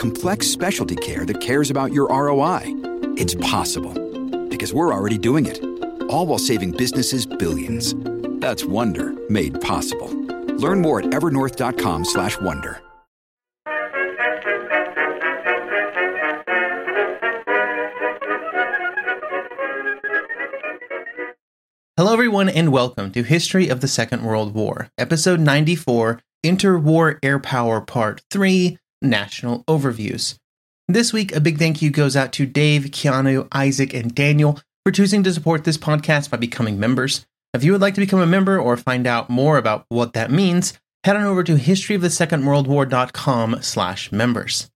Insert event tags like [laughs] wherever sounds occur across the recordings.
Complex specialty care that cares about your ROI? It's possible. Because we're already doing it. All while saving businesses billions. That's Wonder made possible. Learn more at evernorth.com/wonder. Hello, everyone, and welcome to History of the Second World War, Episode 94 Interwar Air Power Part 3 National Overviews. This week, a big thank you goes out to Dave, Keanu, Isaac, and Daniel for choosing to support this podcast by becoming members. If you would like to become a member or find out more about what that means, head on over to historyofthesecondworldwar.com slash members.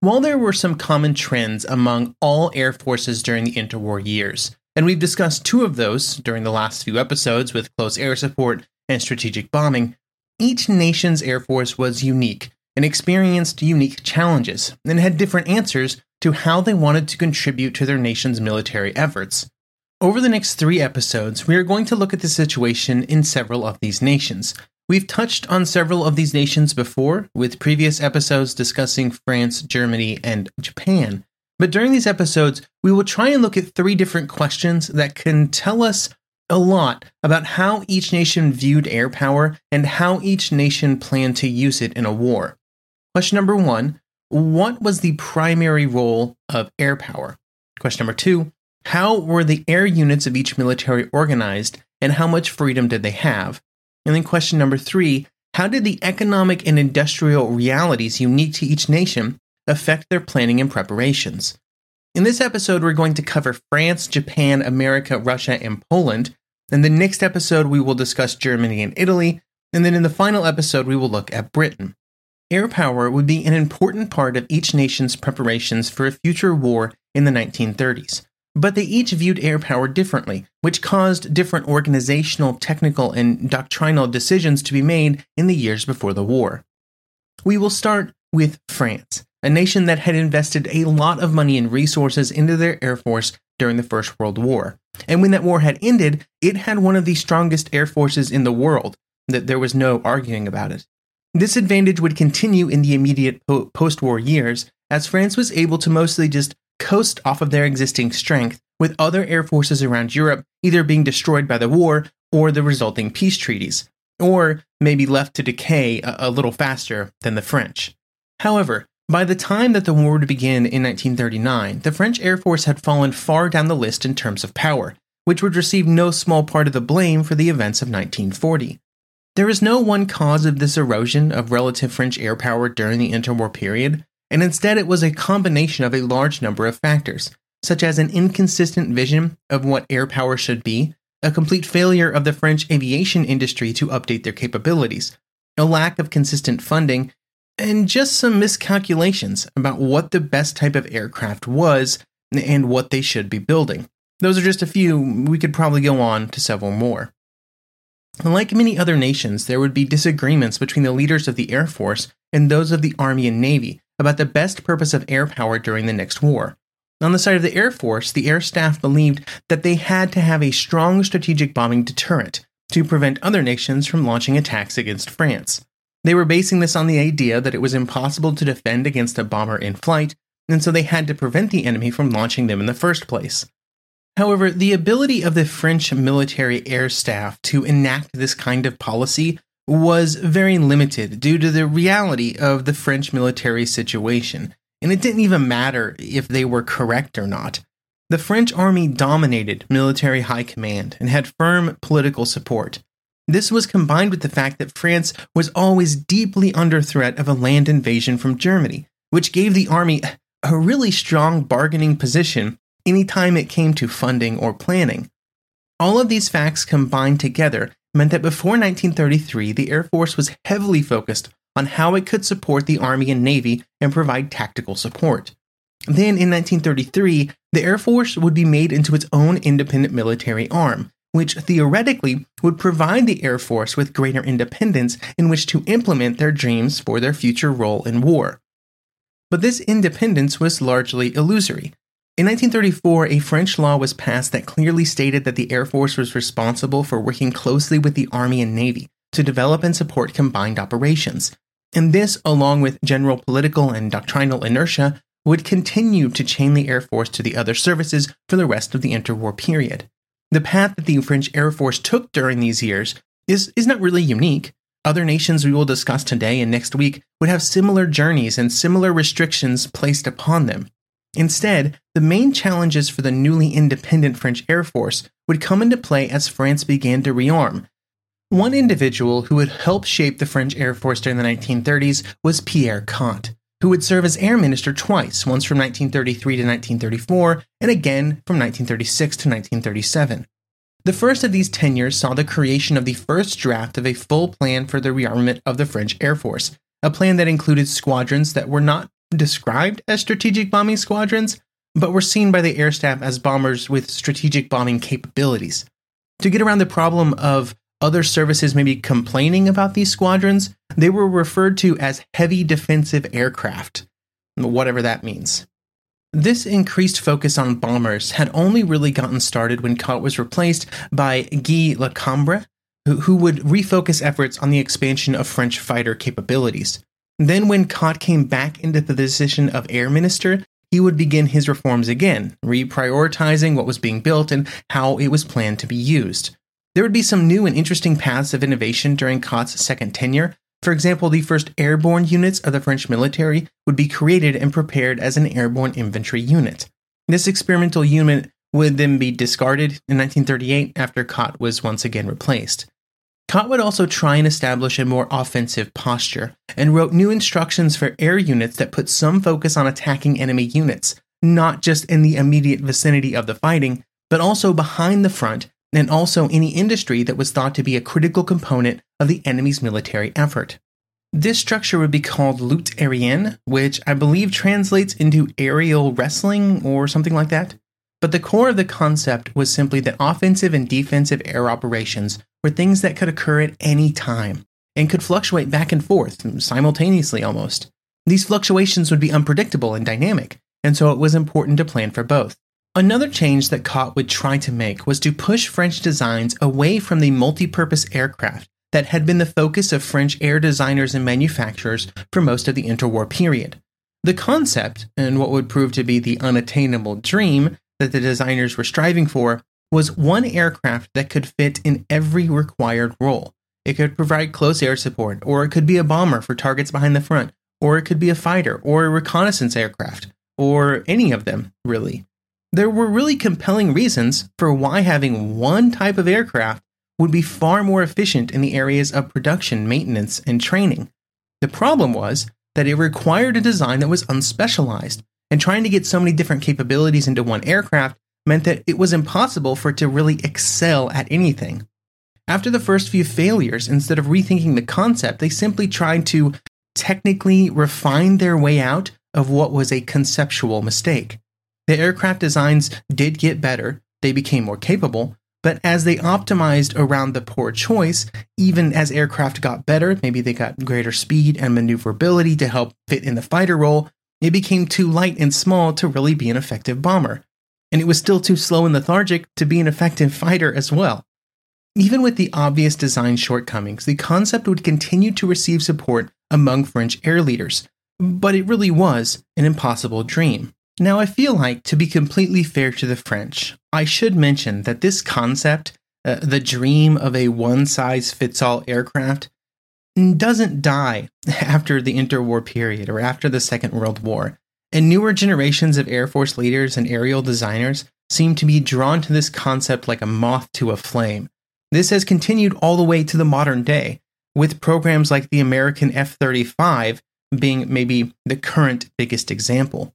While there were some common trends among all air forces during the interwar years, and we've discussed two of those during the last few episodes with close air support and strategic bombing. Each nation's air force was unique and experienced unique challenges and had different answers to how they wanted to contribute to their nation's military efforts. Over the next three episodes, we are going to look at the situation in several of these nations. We've touched on several of these nations before, with previous episodes discussing France, Germany, and Japan. But during these episodes, we will try and look at three different questions that can tell us a lot about how each nation viewed air power and how each nation planned to use it in a war. Question number one What was the primary role of air power? Question number two How were the air units of each military organized and how much freedom did they have? And then question number three How did the economic and industrial realities unique to each nation affect their planning and preparations. In this episode, we're going to cover France, Japan, America, Russia, and Poland. In the next episode, we will discuss Germany and Italy. And then in the final episode, we will look at Britain. Air power would be an important part of each nation's preparations for a future war in the 1930s. But they each viewed air power differently, which caused different organizational, technical, and doctrinal decisions to be made in the years before the war. We will start with France a nation that had invested a lot of money and resources into their air force during the First World War. And when that war had ended, it had one of the strongest air forces in the world, that there was no arguing about it. This advantage would continue in the immediate po- post war years, as France was able to mostly just coast off of their existing strength, with other air forces around Europe either being destroyed by the war or the resulting peace treaties, or maybe left to decay a, a little faster than the French. However, by the time that the war would begin in 1939, the French Air Force had fallen far down the list in terms of power, which would receive no small part of the blame for the events of 1940. There is no one cause of this erosion of relative French air power during the interwar period, and instead it was a combination of a large number of factors, such as an inconsistent vision of what air power should be, a complete failure of the French aviation industry to update their capabilities, a lack of consistent funding, and just some miscalculations about what the best type of aircraft was and what they should be building. Those are just a few, we could probably go on to several more. Like many other nations, there would be disagreements between the leaders of the Air Force and those of the Army and Navy about the best purpose of air power during the next war. On the side of the Air Force, the Air Staff believed that they had to have a strong strategic bombing deterrent to prevent other nations from launching attacks against France. They were basing this on the idea that it was impossible to defend against a bomber in flight, and so they had to prevent the enemy from launching them in the first place. However, the ability of the French military air staff to enact this kind of policy was very limited due to the reality of the French military situation, and it didn't even matter if they were correct or not. The French army dominated military high command and had firm political support, This was combined with the fact that France was always deeply under threat of a land invasion from Germany, which gave the army a really strong bargaining position anytime it came to funding or planning. All of these facts combined together meant that before 1933, the Air Force was heavily focused on how it could support the Army and Navy and provide tactical support. Then in 1933, the Air Force would be made into its own independent military arm, which theoretically would provide the Air Force with greater independence in which to implement their dreams for their future role in war. But this independence was largely illusory. In 1934, a French law was passed that clearly stated that the Air Force was responsible for working closely with the Army and Navy to develop and support combined operations. And this, along with general political and doctrinal inertia, would continue to chain the Air Force to the other services for the rest of the interwar period. The path that the French Air Force took during these years is, is not really unique. Other nations we will discuss today and next week would have similar journeys and similar restrictions placed upon them. Instead, the main challenges for the newly independent French Air Force would come into play as France began to rearm. One individual who would help shape the French Air Force during the 1930s was Pierre Cot, who would serve as Air Minister twice, once from 1933 to 1934, and again from 1936 to 1937. The first of these tenures saw the creation of the first draft of a full plan for the rearmament of the French Air Force, a plan that included squadrons that were not described as strategic bombing squadrons, but were seen by the air staff as bombers with strategic bombing capabilities. To get around the problem of other services maybe complaining about these squadrons, they were referred to as heavy defensive aircraft, whatever that means. This increased focus on bombers had only really gotten started when Cot was replaced by Guy Lacombe, who, who would refocus efforts on the expansion of French fighter capabilities. Then, when Cot came back into the position of air minister, he would begin his reforms again, reprioritizing what was being built and how it was planned to be used. There would be some new and interesting paths of innovation during Cot's second tenure. For example, the first airborne units of the French military would be created and prepared as an airborne infantry unit. This experimental unit would then be discarded in 1938 after Cot was once again replaced. Cot would also try and establish a more offensive posture and wrote new instructions for air units that put some focus on attacking enemy units, not just in the immediate vicinity of the fighting, but also behind the front and also any industry that was thought to be a critical component of the enemy's military effort. This structure would be called lutte aérienne, which I believe translates into aerial wrestling or something like that. But the core of the concept was simply that offensive and defensive air operations were things that could occur at any time and could fluctuate back and forth simultaneously almost. These fluctuations would be unpredictable and dynamic, and so it was important to plan for both. Another change that Cot would try to make was to push French designs away from the multi-purpose aircraft that had been the focus of French air designers and manufacturers for most of the interwar period. The concept, and what would prove to be the unattainable dream that the designers were striving for, was one aircraft that could fit in every required role. It could provide close air support, or it could be a bomber for targets behind the front, or it could be a fighter, or a reconnaissance aircraft, or any of them, really. There were really compelling reasons for why having one type of aircraft would be far more efficient in the areas of production, maintenance, and training. The problem was that it required a design that was unspecialized, and trying to get so many different capabilities into one aircraft meant that it was impossible for it to really excel at anything. After the first few failures, instead of rethinking the concept, they simply tried to technically refine their way out of what was a conceptual mistake. The aircraft designs did get better, they became more capable, but as they optimized around the poor choice, even as aircraft got better, maybe they got greater speed and maneuverability to help fit in the fighter role, it became too light and small to really be an effective bomber and it was still too slow and lethargic to be an effective fighter as well. Even with the obvious design shortcomings, the concept would continue to receive support among French air leaders, but it really was an impossible dream. Now, I feel like, to be completely fair to the French, I should mention that this concept, uh, the dream of a one size fits all aircraft, doesn't die [laughs] after the interwar period or after the Second World War and newer generations of Air Force leaders and aerial designers seem to be drawn to this concept like a moth to a flame. This has continued all the way to the modern day, with programs like the American F 35 being maybe the current biggest example.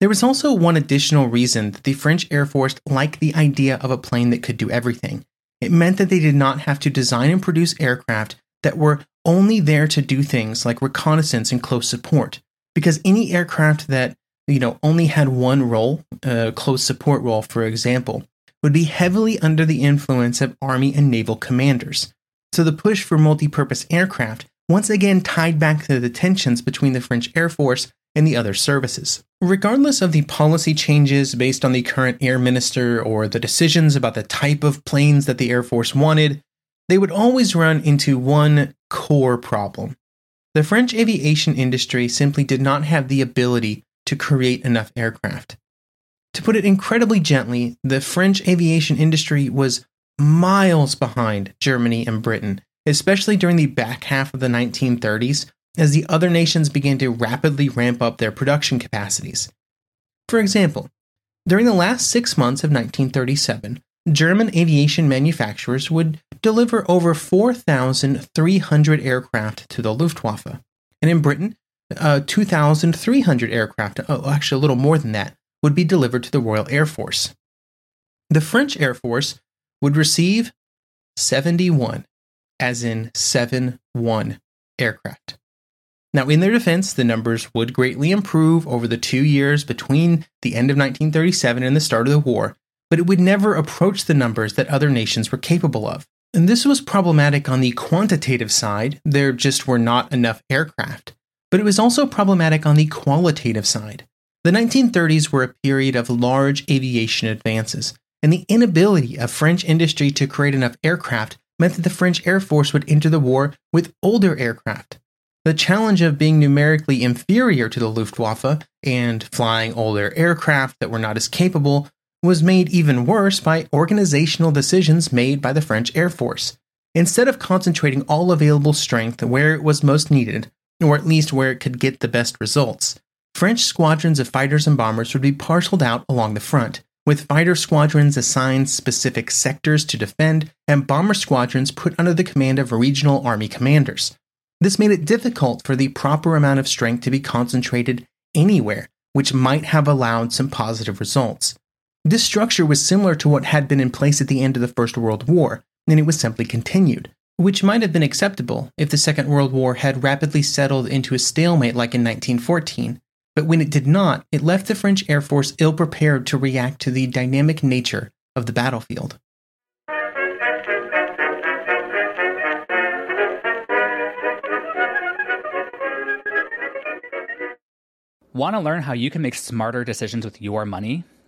There was also one additional reason that the French Air Force liked the idea of a plane that could do everything. It meant that they did not have to design and produce aircraft that were only there to do things like reconnaissance and close support. Because any aircraft that you know only had one role, a close support role, for example, would be heavily under the influence of Army and naval commanders. So the push for multi purpose aircraft once again tied back to the tensions between the French Air Force and the other services. Regardless of the policy changes based on the current Air Minister or the decisions about the type of planes that the Air Force wanted, they would always run into one core problem. The French aviation industry simply did not have the ability to create enough aircraft. To put it incredibly gently, the French aviation industry was miles behind Germany and Britain, especially during the back half of the 1930s, as the other nations began to rapidly ramp up their production capacities. For example, during the last six months of 1937, German aviation manufacturers would deliver over 4,300 aircraft to the Luftwaffe. And in Britain, uh, 2,300 aircraft, oh, actually a little more than that, would be delivered to the Royal Air Force. The French Air Force would receive 71, as in 7 1 aircraft. Now, in their defense, the numbers would greatly improve over the two years between the end of 1937 and the start of the war, but it would never approach the numbers that other nations were capable of. And this was problematic on the quantitative side, there just were not enough aircraft, but it was also problematic on the qualitative side. The 1930s were a period of large aviation advances, and the inability of French industry to create enough aircraft meant that the French Air Force would enter the war with older aircraft. The challenge of being numerically inferior to the Luftwaffe and flying older aircraft that were not as capable was made even worse by organizational decisions made by the French Air Force. Instead of concentrating all available strength where it was most needed, or at least where it could get the best results, French squadrons of fighters and bombers would be parceled out along the front, with fighter squadrons assigned specific sectors to defend and bomber squadrons put under the command of regional army commanders. This made it difficult for the proper amount of strength to be concentrated anywhere, which might have allowed some positive results. This structure was similar to what had been in place at the end of the First World War, and it was simply continued, which might have been acceptable if the Second World War had rapidly settled into a stalemate like in 1914. But when it did not, it left the French Air Force ill prepared to react to the dynamic nature of the battlefield. Want to learn how you can make smarter decisions with your money?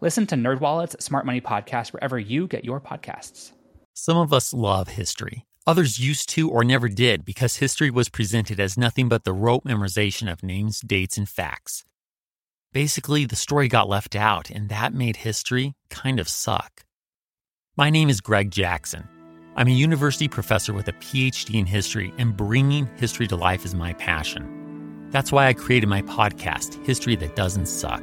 Listen to NerdWallet's Smart Money Podcast wherever you get your podcasts. Some of us love history. Others used to or never did because history was presented as nothing but the rote memorization of names, dates, and facts. Basically, the story got left out, and that made history kind of suck. My name is Greg Jackson. I'm a university professor with a PhD in history, and bringing history to life is my passion. That's why I created my podcast, History That Doesn't Suck.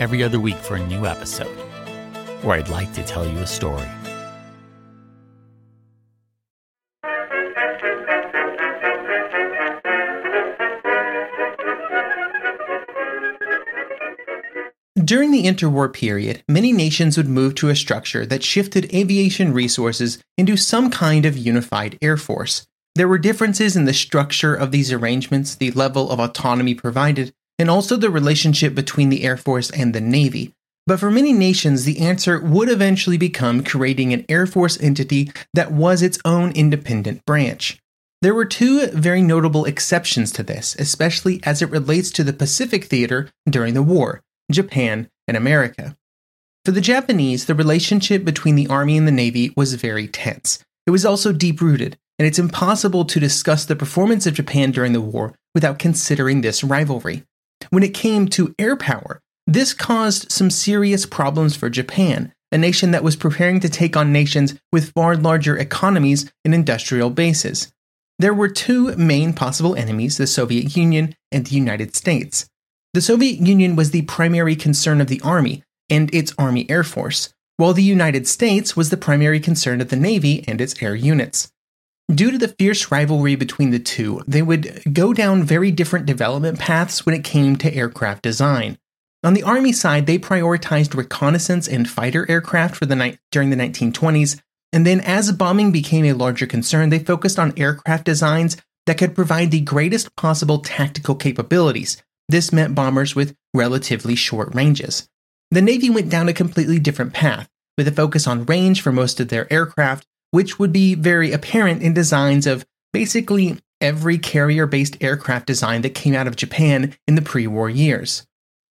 every other week for a new episode where I'd like to tell you a story. During the interwar period, many nations would move to a structure that shifted aviation resources into some kind of unified air force. There were differences in the structure of these arrangements, the level of autonomy provided, and also the relationship between the Air Force and the Navy. But for many nations, the answer would eventually become creating an Air Force entity that was its own independent branch. There were two very notable exceptions to this, especially as it relates to the Pacific theater during the war Japan and America. For the Japanese, the relationship between the Army and the Navy was very tense. It was also deep rooted, and it's impossible to discuss the performance of Japan during the war without considering this rivalry. When it came to air power, this caused some serious problems for Japan, a nation that was preparing to take on nations with far larger economies and industrial bases. There were two main possible enemies the Soviet Union and the United States. The Soviet Union was the primary concern of the Army and its Army Air Force, while the United States was the primary concern of the Navy and its air units. Due to the fierce rivalry between the two, they would go down very different development paths when it came to aircraft design. On the Army side, they prioritized reconnaissance and fighter aircraft for the night during the 1920s, and then as bombing became a larger concern, they focused on aircraft designs that could provide the greatest possible tactical capabilities. This meant bombers with relatively short ranges. The Navy went down a completely different path, with a focus on range for most of their aircraft, which would be very apparent in designs of basically every carrier based aircraft design that came out of Japan in the pre war years.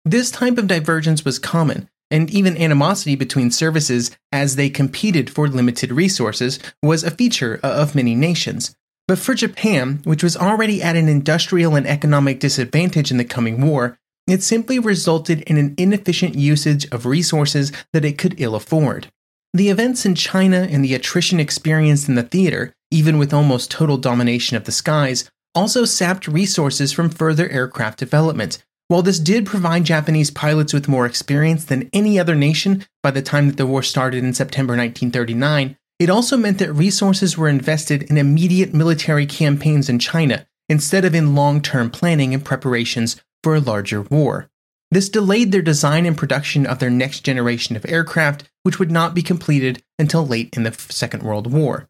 This type of divergence was common, and even animosity between services as they competed for limited resources was a feature of many nations. But for Japan, which was already at an industrial and economic disadvantage in the coming war, it simply resulted in an inefficient usage of resources that it could ill afford. The events in China and the attrition experienced in the theater, even with almost total domination of the skies, also sapped resources from further aircraft development. While this did provide Japanese pilots with more experience than any other nation by the time that the war started in September 1939, it also meant that resources were invested in immediate military campaigns in China instead of in long term planning and preparations for a larger war. This delayed their design and production of their next generation of aircraft, which would not be completed until late in the Second World War.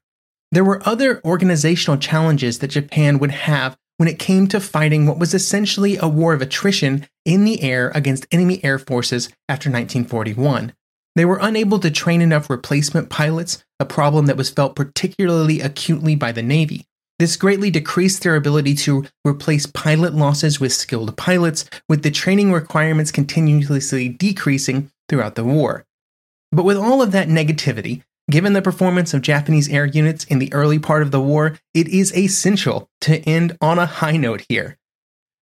There were other organizational challenges that Japan would have when it came to fighting what was essentially a war of attrition in the air against enemy air forces after 1941. They were unable to train enough replacement pilots, a problem that was felt particularly acutely by the Navy. This greatly decreased their ability to replace pilot losses with skilled pilots, with the training requirements continuously decreasing throughout the war. But with all of that negativity, given the performance of Japanese air units in the early part of the war, it is essential to end on a high note here.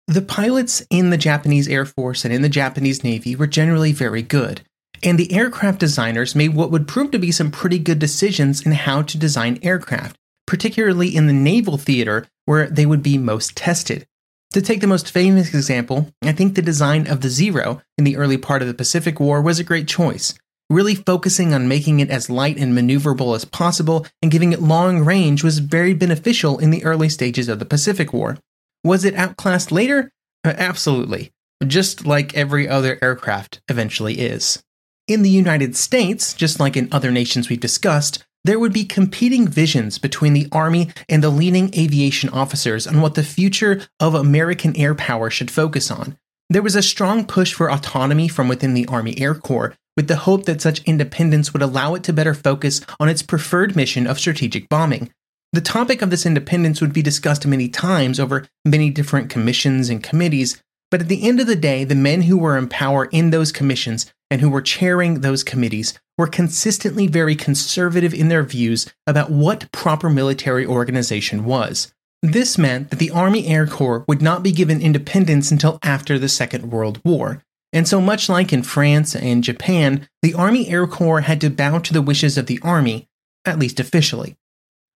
The pilots in the Japanese Air Force and in the Japanese Navy were generally very good, and the aircraft designers made what would prove to be some pretty good decisions in how to design aircraft, particularly in the naval theater where they would be most tested. To take the most famous example, I think the design of the Zero in the early part of the Pacific War was a great choice, really focusing on making it as light and maneuverable as possible and giving it long range was very beneficial in the early stages of the Pacific War. Was it outclassed later? Uh, absolutely, just like every other aircraft eventually is. In the United States, just like in other nations we've discussed, there would be competing visions between the Army and the leading aviation officers on what the future of American air power should focus on. There was a strong push for autonomy from within the Army Air Corps, with the hope that such independence would allow it to better focus on its preferred mission of strategic bombing. The topic of this independence would be discussed many times over many different commissions and committees, but at the end of the day, the men who were in power in those commissions and who were chairing those committees were consistently very conservative in their views about what proper military organization was. This meant that the Army Air Corps would not be given independence until after the Second World War. And so, much like in France and Japan, the Army Air Corps had to bow to the wishes of the Army, at least officially.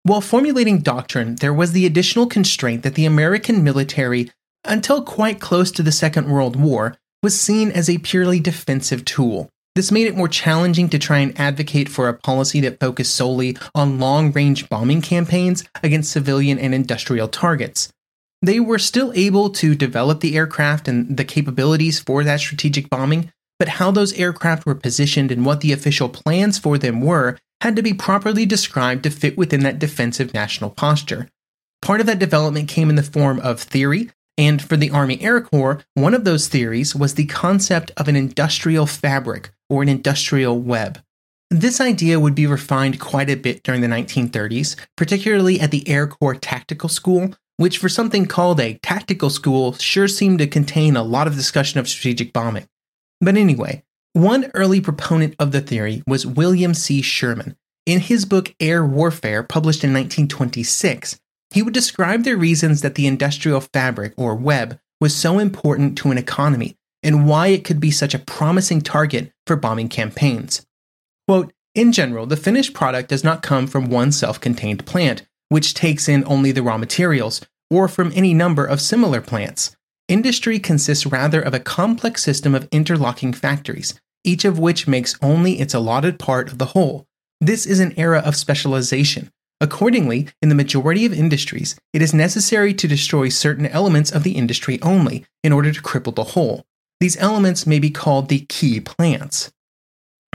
While formulating doctrine, there was the additional constraint that the American military, until quite close to the Second World War, was seen as a purely defensive tool. This made it more challenging to try and advocate for a policy that focused solely on long range bombing campaigns against civilian and industrial targets. They were still able to develop the aircraft and the capabilities for that strategic bombing, but how those aircraft were positioned and what the official plans for them were had to be properly described to fit within that defensive national posture. Part of that development came in the form of theory, and for the Army Air Corps, one of those theories was the concept of an industrial fabric or an industrial web. This idea would be refined quite a bit during the 1930s, particularly at the Air Corps Tactical School, which for something called a tactical school sure seemed to contain a lot of discussion of strategic bombing. But anyway, one early proponent of the theory was William C. Sherman. In his book Air Warfare, published in 1926, he would describe the reasons that the industrial fabric, or web, was so important to an economy and why it could be such a promising target for bombing campaigns. Quote, in general, the finished product does not come from one self contained plant, which takes in only the raw materials, or from any number of similar plants. Industry consists rather of a complex system of interlocking factories, each of which makes only its allotted part of the whole. This is an era of specialization. Accordingly, in the majority of industries, it is necessary to destroy certain elements of the industry only in order to cripple the whole. These elements may be called the key plants.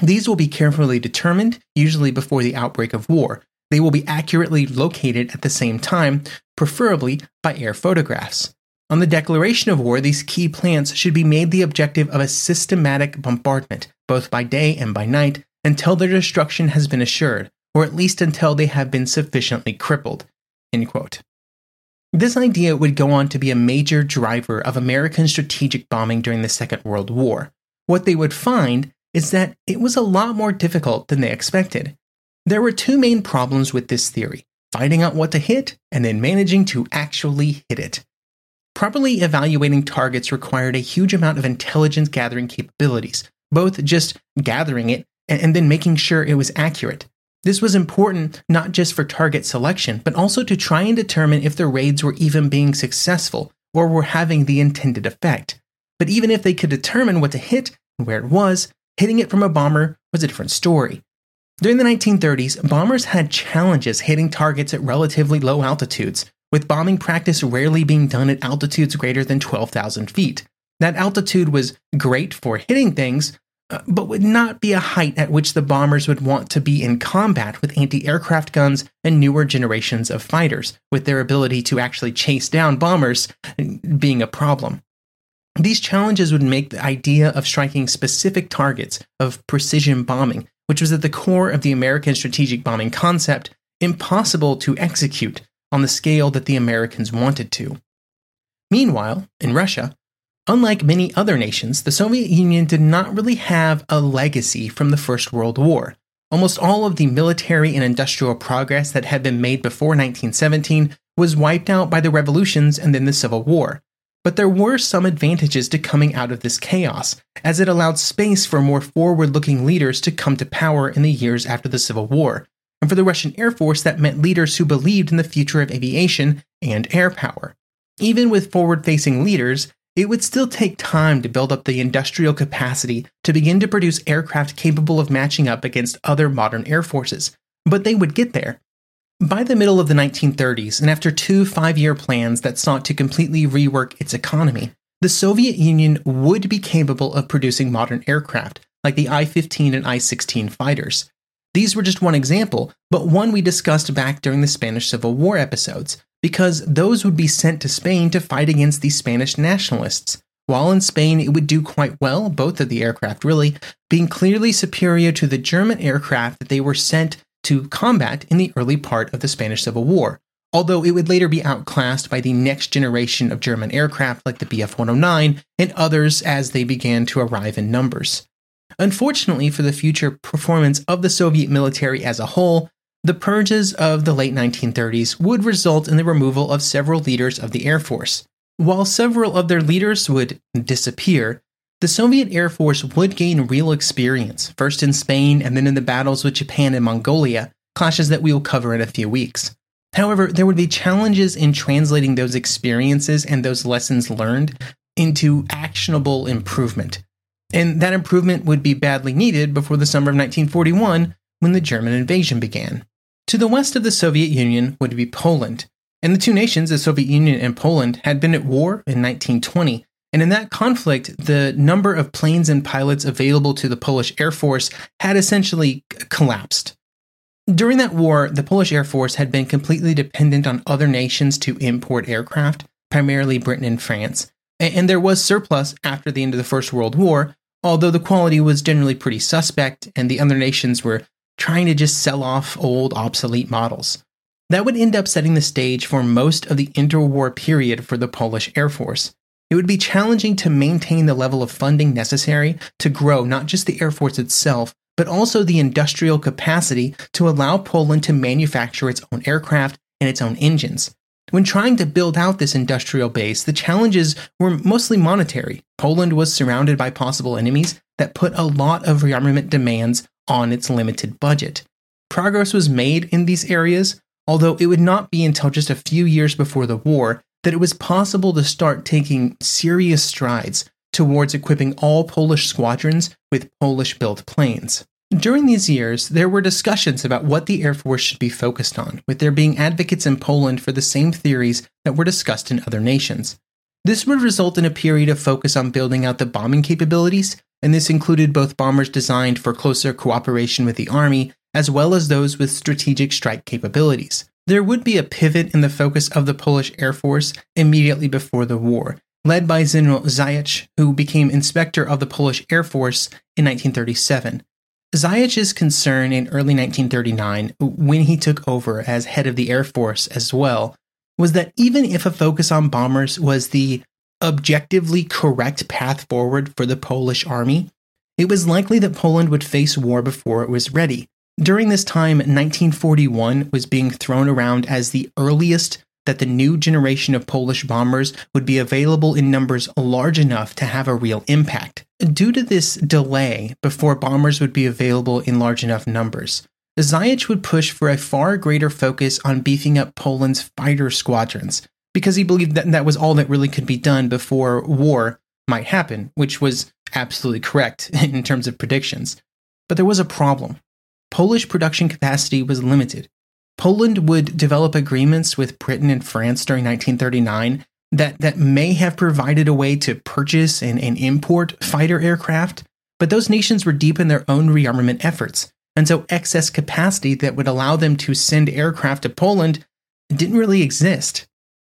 These will be carefully determined, usually before the outbreak of war. They will be accurately located at the same time, preferably by air photographs. On the declaration of war, these key plants should be made the objective of a systematic bombardment, both by day and by night, until their destruction has been assured, or at least until they have been sufficiently crippled. This idea would go on to be a major driver of American strategic bombing during the Second World War. What they would find is that it was a lot more difficult than they expected. There were two main problems with this theory finding out what to hit and then managing to actually hit it. Properly evaluating targets required a huge amount of intelligence gathering capabilities, both just gathering it and then making sure it was accurate. This was important not just for target selection, but also to try and determine if the raids were even being successful or were having the intended effect. But even if they could determine what to hit and where it was, hitting it from a bomber was a different story. During the 1930s, bombers had challenges hitting targets at relatively low altitudes, with bombing practice rarely being done at altitudes greater than 12,000 feet. That altitude was great for hitting things, uh, but would not be a height at which the bombers would want to be in combat with anti aircraft guns and newer generations of fighters, with their ability to actually chase down bombers being a problem. These challenges would make the idea of striking specific targets, of precision bombing, which was at the core of the American strategic bombing concept, impossible to execute on the scale that the Americans wanted to. Meanwhile, in Russia, unlike many other nations, the Soviet Union did not really have a legacy from the First World War. Almost all of the military and industrial progress that had been made before 1917 was wiped out by the revolutions and then the Civil War. But there were some advantages to coming out of this chaos, as it allowed space for more forward looking leaders to come to power in the years after the Civil War. And for the Russian Air Force, that meant leaders who believed in the future of aviation and air power. Even with forward facing leaders, it would still take time to build up the industrial capacity to begin to produce aircraft capable of matching up against other modern air forces. But they would get there, by the middle of the 1930s, and after two five year plans that sought to completely rework its economy, the Soviet Union would be capable of producing modern aircraft, like the I 15 and I 16 fighters. These were just one example, but one we discussed back during the Spanish Civil War episodes, because those would be sent to Spain to fight against the Spanish nationalists. While in Spain, it would do quite well, both of the aircraft really, being clearly superior to the German aircraft that they were sent to combat in the early part of the Spanish Civil War, although it would later be outclassed by the next generation of German aircraft like the Bf 109 and others as they began to arrive in numbers. Unfortunately for the future performance of the Soviet military as a whole, the purges of the late 1930s would result in the removal of several leaders of the Air Force. While several of their leaders would disappear, the Soviet Air Force would gain real experience, first in Spain and then in the battles with Japan and Mongolia, clashes that we will cover in a few weeks. However, there would be challenges in translating those experiences and those lessons learned into actionable improvement. And that improvement would be badly needed before the summer of 1941 when the German invasion began. To the west of the Soviet Union would be Poland. And the two nations, the Soviet Union and Poland, had been at war in 1920. And in that conflict, the number of planes and pilots available to the Polish Air Force had essentially collapsed. During that war, the Polish Air Force had been completely dependent on other nations to import aircraft, primarily Britain and France. And there was surplus after the end of the First World War, although the quality was generally pretty suspect, and the other nations were trying to just sell off old, obsolete models. That would end up setting the stage for most of the interwar period for the Polish Air Force. It would be challenging to maintain the level of funding necessary to grow not just the Air Force itself, but also the industrial capacity to allow Poland to manufacture its own aircraft and its own engines. When trying to build out this industrial base, the challenges were mostly monetary. Poland was surrounded by possible enemies that put a lot of rearmament demands on its limited budget. Progress was made in these areas, although it would not be until just a few years before the war that it was possible to start taking serious strides towards equipping all Polish squadrons with Polish built planes. During these years, there were discussions about what the Air Force should be focused on, with there being advocates in Poland for the same theories that were discussed in other nations. This would result in a period of focus on building out the bombing capabilities, and this included both bombers designed for closer cooperation with the Army, as well as those with strategic strike capabilities. There would be a pivot in the focus of the Polish Air Force immediately before the war, led by General Zając, who became inspector of the Polish Air Force in 1937. Zając's concern in early 1939, when he took over as head of the Air Force as well, was that even if a focus on bombers was the objectively correct path forward for the Polish army, it was likely that Poland would face war before it was ready. During this time, 1941 was being thrown around as the earliest that the new generation of Polish bombers would be available in numbers large enough to have a real impact. Due to this delay before bombers would be available in large enough numbers, Zając would push for a far greater focus on beefing up Poland's fighter squadrons because he believed that that was all that really could be done before war might happen, which was absolutely correct [laughs] in terms of predictions. But there was a problem. Polish production capacity was limited, Poland would develop agreements with Britain and France during 1939 that, that may have provided a way to purchase and, and import fighter aircraft, but those nations were deep in their own rearmament efforts. And so excess capacity that would allow them to send aircraft to Poland didn't really exist.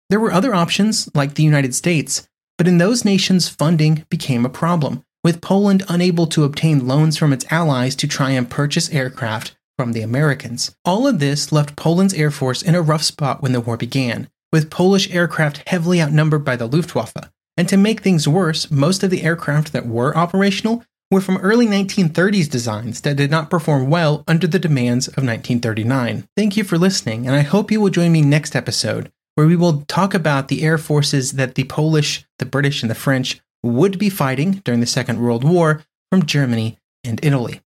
There were other options, like the United States, but in those nations, funding became a problem, with Poland unable to obtain loans from its allies to try and purchase aircraft from the Americans. All of this left Poland's Air Force in a rough spot when the war began, with Polish aircraft heavily outnumbered by the Luftwaffe. And to make things worse, most of the aircraft that were operational were from early 1930s designs that did not perform well under the demands of 1939. Thank you for listening, and I hope you will join me next episode, where we will talk about the air forces that the Polish, the British, and the French would be fighting during the Second World War from Germany and Italy.